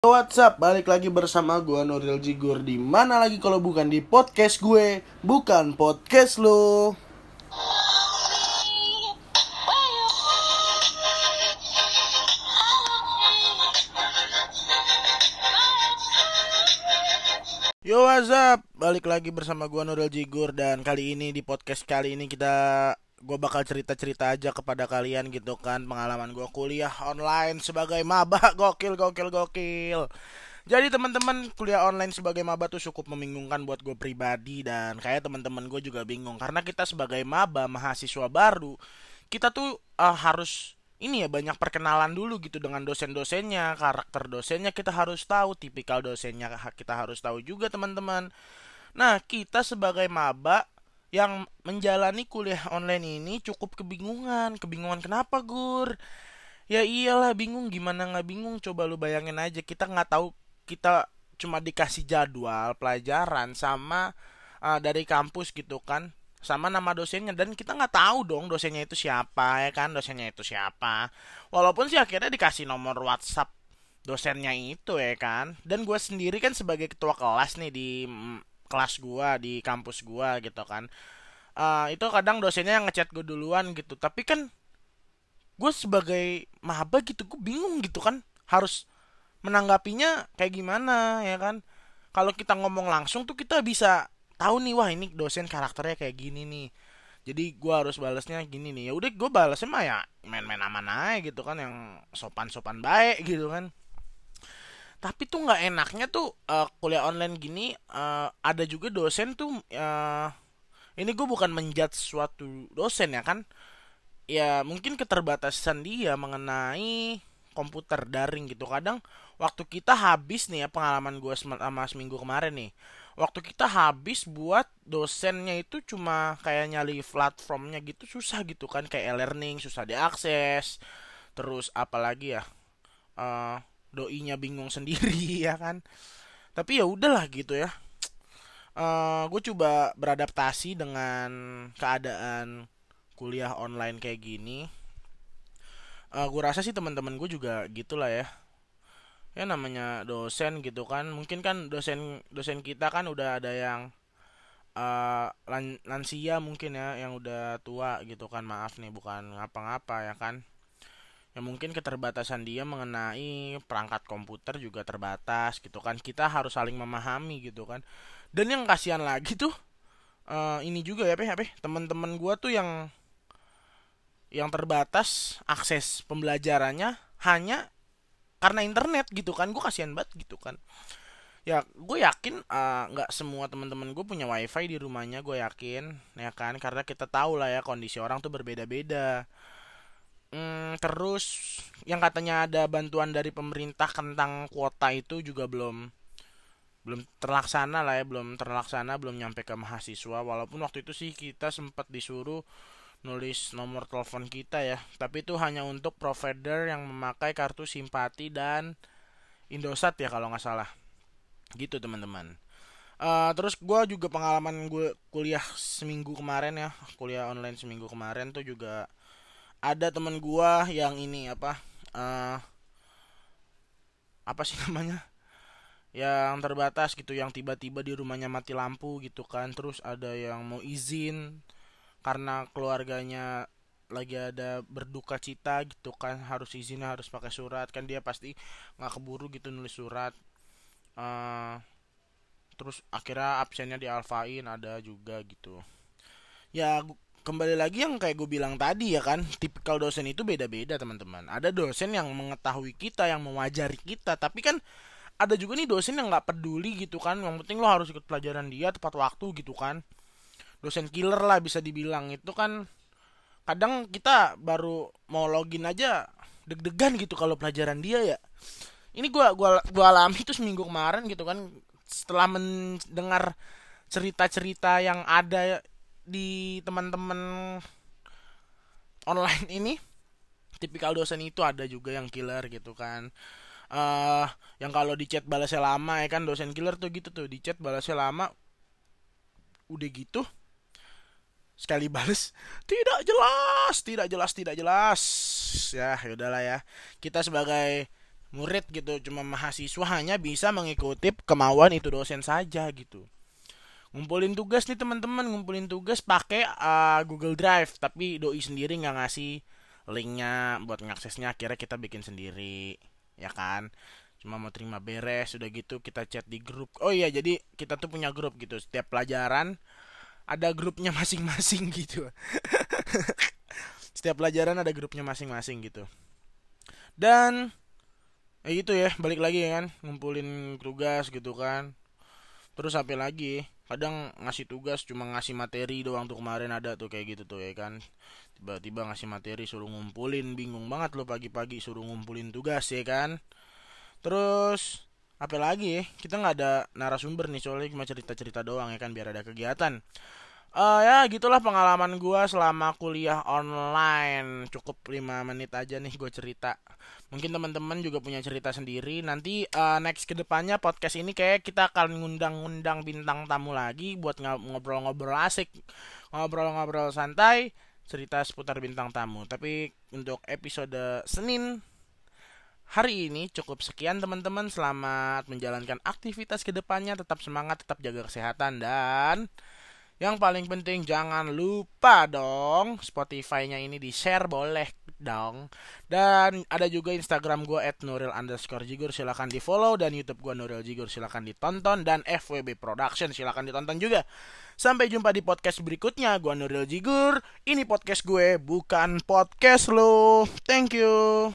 What's up? Balik lagi bersama gue Nuril Jigur di mana lagi kalau bukan di podcast gue, bukan podcast lo. Yo what's up? Balik lagi bersama gue Nuril Jigur dan kali ini di podcast kali ini kita gue bakal cerita-cerita aja kepada kalian gitu kan pengalaman gue kuliah online sebagai maba gokil gokil gokil. Jadi teman-teman kuliah online sebagai maba tuh cukup membingungkan buat gue pribadi dan kayak teman-teman gue juga bingung karena kita sebagai maba mahasiswa baru kita tuh uh, harus ini ya banyak perkenalan dulu gitu dengan dosen-dosennya, karakter dosennya kita harus tahu, tipikal dosennya kita harus tahu juga teman-teman. Nah, kita sebagai maba yang menjalani kuliah online ini cukup kebingungan. Kebingungan kenapa, Gur? Ya iyalah bingung. Gimana nggak bingung? Coba lu bayangin aja. Kita nggak tahu. Kita cuma dikasih jadwal pelajaran sama uh, dari kampus gitu kan. Sama nama dosennya. Dan kita nggak tahu dong dosennya itu siapa ya kan? Dosennya itu siapa. Walaupun sih akhirnya dikasih nomor WhatsApp dosennya itu ya kan? Dan gue sendiri kan sebagai ketua kelas nih di mm, kelas gue di kampus gue gitu kan. Uh, itu kadang dosennya yang ngechat gue duluan gitu. Tapi kan gue sebagai maba gitu gue bingung gitu kan. Harus menanggapinya kayak gimana ya kan. Kalau kita ngomong langsung tuh kita bisa tahu nih wah ini dosen karakternya kayak gini nih. Jadi gue harus balasnya gini nih. Ya udah gue balasnya mah ya main-main aman aja gitu kan yang sopan-sopan baik gitu kan tapi tuh nggak enaknya tuh uh, kuliah online gini uh, ada juga dosen tuh uh, ini gue bukan menjat suatu dosen ya kan? Ya mungkin keterbatasan dia mengenai komputer daring gitu. Kadang waktu kita habis nih ya pengalaman gue sama seminggu kemarin nih waktu kita habis buat dosennya itu cuma kayak nyali platformnya gitu susah gitu kan. Kayak e-learning susah diakses. Terus apalagi ya uh, doinya bingung sendiri ya kan? Tapi ya udahlah gitu ya. Uh, gue coba beradaptasi dengan keadaan kuliah online kayak gini. Uh, gue rasa sih teman-teman gue juga gitulah ya. Ya namanya dosen gitu kan. Mungkin kan dosen dosen kita kan udah ada yang uh, lan, lansia mungkin ya yang udah tua gitu kan. Maaf nih bukan ngapa-ngapa ya kan ya mungkin keterbatasan dia mengenai perangkat komputer juga terbatas gitu kan. Kita harus saling memahami gitu kan. Dan yang kasihan lagi tuh uh, ini juga ya peh teman-teman gua tuh yang yang terbatas akses pembelajarannya hanya karena internet gitu kan. Gue kasihan banget gitu kan. Ya gue yakin nggak uh, semua teman-teman gue punya wifi di rumahnya gue yakin ya kan. Karena kita tahu lah ya kondisi orang tuh berbeda-beda hmm, terus yang katanya ada bantuan dari pemerintah tentang kuota itu juga belum belum terlaksana lah ya belum terlaksana belum nyampe ke mahasiswa. Walaupun waktu itu sih kita sempat disuruh nulis nomor telepon kita ya. Tapi itu hanya untuk provider yang memakai kartu simpati dan Indosat ya kalau nggak salah. Gitu teman-teman. Uh, terus gue juga pengalaman gue kuliah seminggu kemarin ya. Kuliah online seminggu kemarin tuh juga ada teman gue yang ini apa uh, apa sih namanya yang terbatas gitu yang tiba-tiba di rumahnya mati lampu gitu kan. Terus ada yang mau izin karena keluarganya lagi ada berduka cita gitu kan harus izinnya harus pakai surat. Kan dia pasti nggak keburu gitu nulis surat. Uh, terus akhirnya absennya di alfain ada juga gitu. Ya kembali lagi yang kayak gue bilang tadi ya kan tipikal dosen itu beda-beda teman-teman. Ada dosen yang mengetahui kita yang mewajari kita tapi kan ada juga nih dosen yang nggak peduli gitu kan. Yang penting lo harus ikut pelajaran dia tepat waktu gitu kan. Dosen killer lah bisa dibilang. Itu kan kadang kita baru mau login aja deg-degan gitu kalau pelajaran dia ya. Ini gua gua gua alami itu seminggu kemarin gitu kan. Setelah mendengar cerita-cerita yang ada di teman-teman online ini tipikal dosen itu ada juga yang killer gitu kan. Uh, yang kalau di chat balasnya lama ya kan dosen killer tuh gitu tuh di chat balasnya lama udah gitu sekali balas tidak jelas tidak jelas tidak jelas. Ya udahlah ya. Kita sebagai murid gitu cuma mahasiswa hanya bisa mengikuti kemauan itu dosen saja gitu ngumpulin tugas nih teman-teman. Ngumpulin tugas pakai uh, Google Drive. Tapi doi sendiri nggak ngasih linknya buat ngaksesnya. Akhirnya kita bikin sendiri ya kan? Cuma mau terima beres sudah gitu kita chat di grup. Oh iya jadi kita tuh punya grup gitu. Setiap pelajaran ada grupnya masing-masing gitu. Setiap pelajaran ada grupnya masing-masing gitu. Dan ya gitu ya. Balik lagi ya kan ngumpulin tugas gitu kan. Terus apa lagi kadang ngasih tugas cuma ngasih materi doang tuh kemarin ada tuh kayak gitu tuh ya kan. Tiba-tiba ngasih materi suruh ngumpulin bingung banget lo pagi-pagi suruh ngumpulin tugas ya kan. Terus apa lagi ya kita nggak ada narasumber nih soalnya cuma cerita-cerita doang ya kan biar ada kegiatan uh, ya gitulah pengalaman gue selama kuliah online. Cukup 5 menit aja nih gue cerita. Mungkin teman-teman juga punya cerita sendiri. Nanti uh, next ke depannya podcast ini kayak kita akan ngundang-ngundang bintang tamu lagi buat ngobrol-ngobrol asik. Ngobrol-ngobrol santai cerita seputar bintang tamu. Tapi untuk episode Senin hari ini cukup sekian teman-teman. Selamat menjalankan aktivitas ke depannya tetap semangat tetap jaga kesehatan. Dan yang paling penting jangan lupa dong Spotify-nya ini di share boleh dong. Dan ada juga Instagram gue at Nuril underscore Jigur Silahkan di follow Dan Youtube gue Nuril Jigur silahkan ditonton. Dan FWB Production silahkan ditonton juga. Sampai jumpa di podcast berikutnya Gue Nuril Jigur. Ini podcast gue bukan podcast lo. Thank you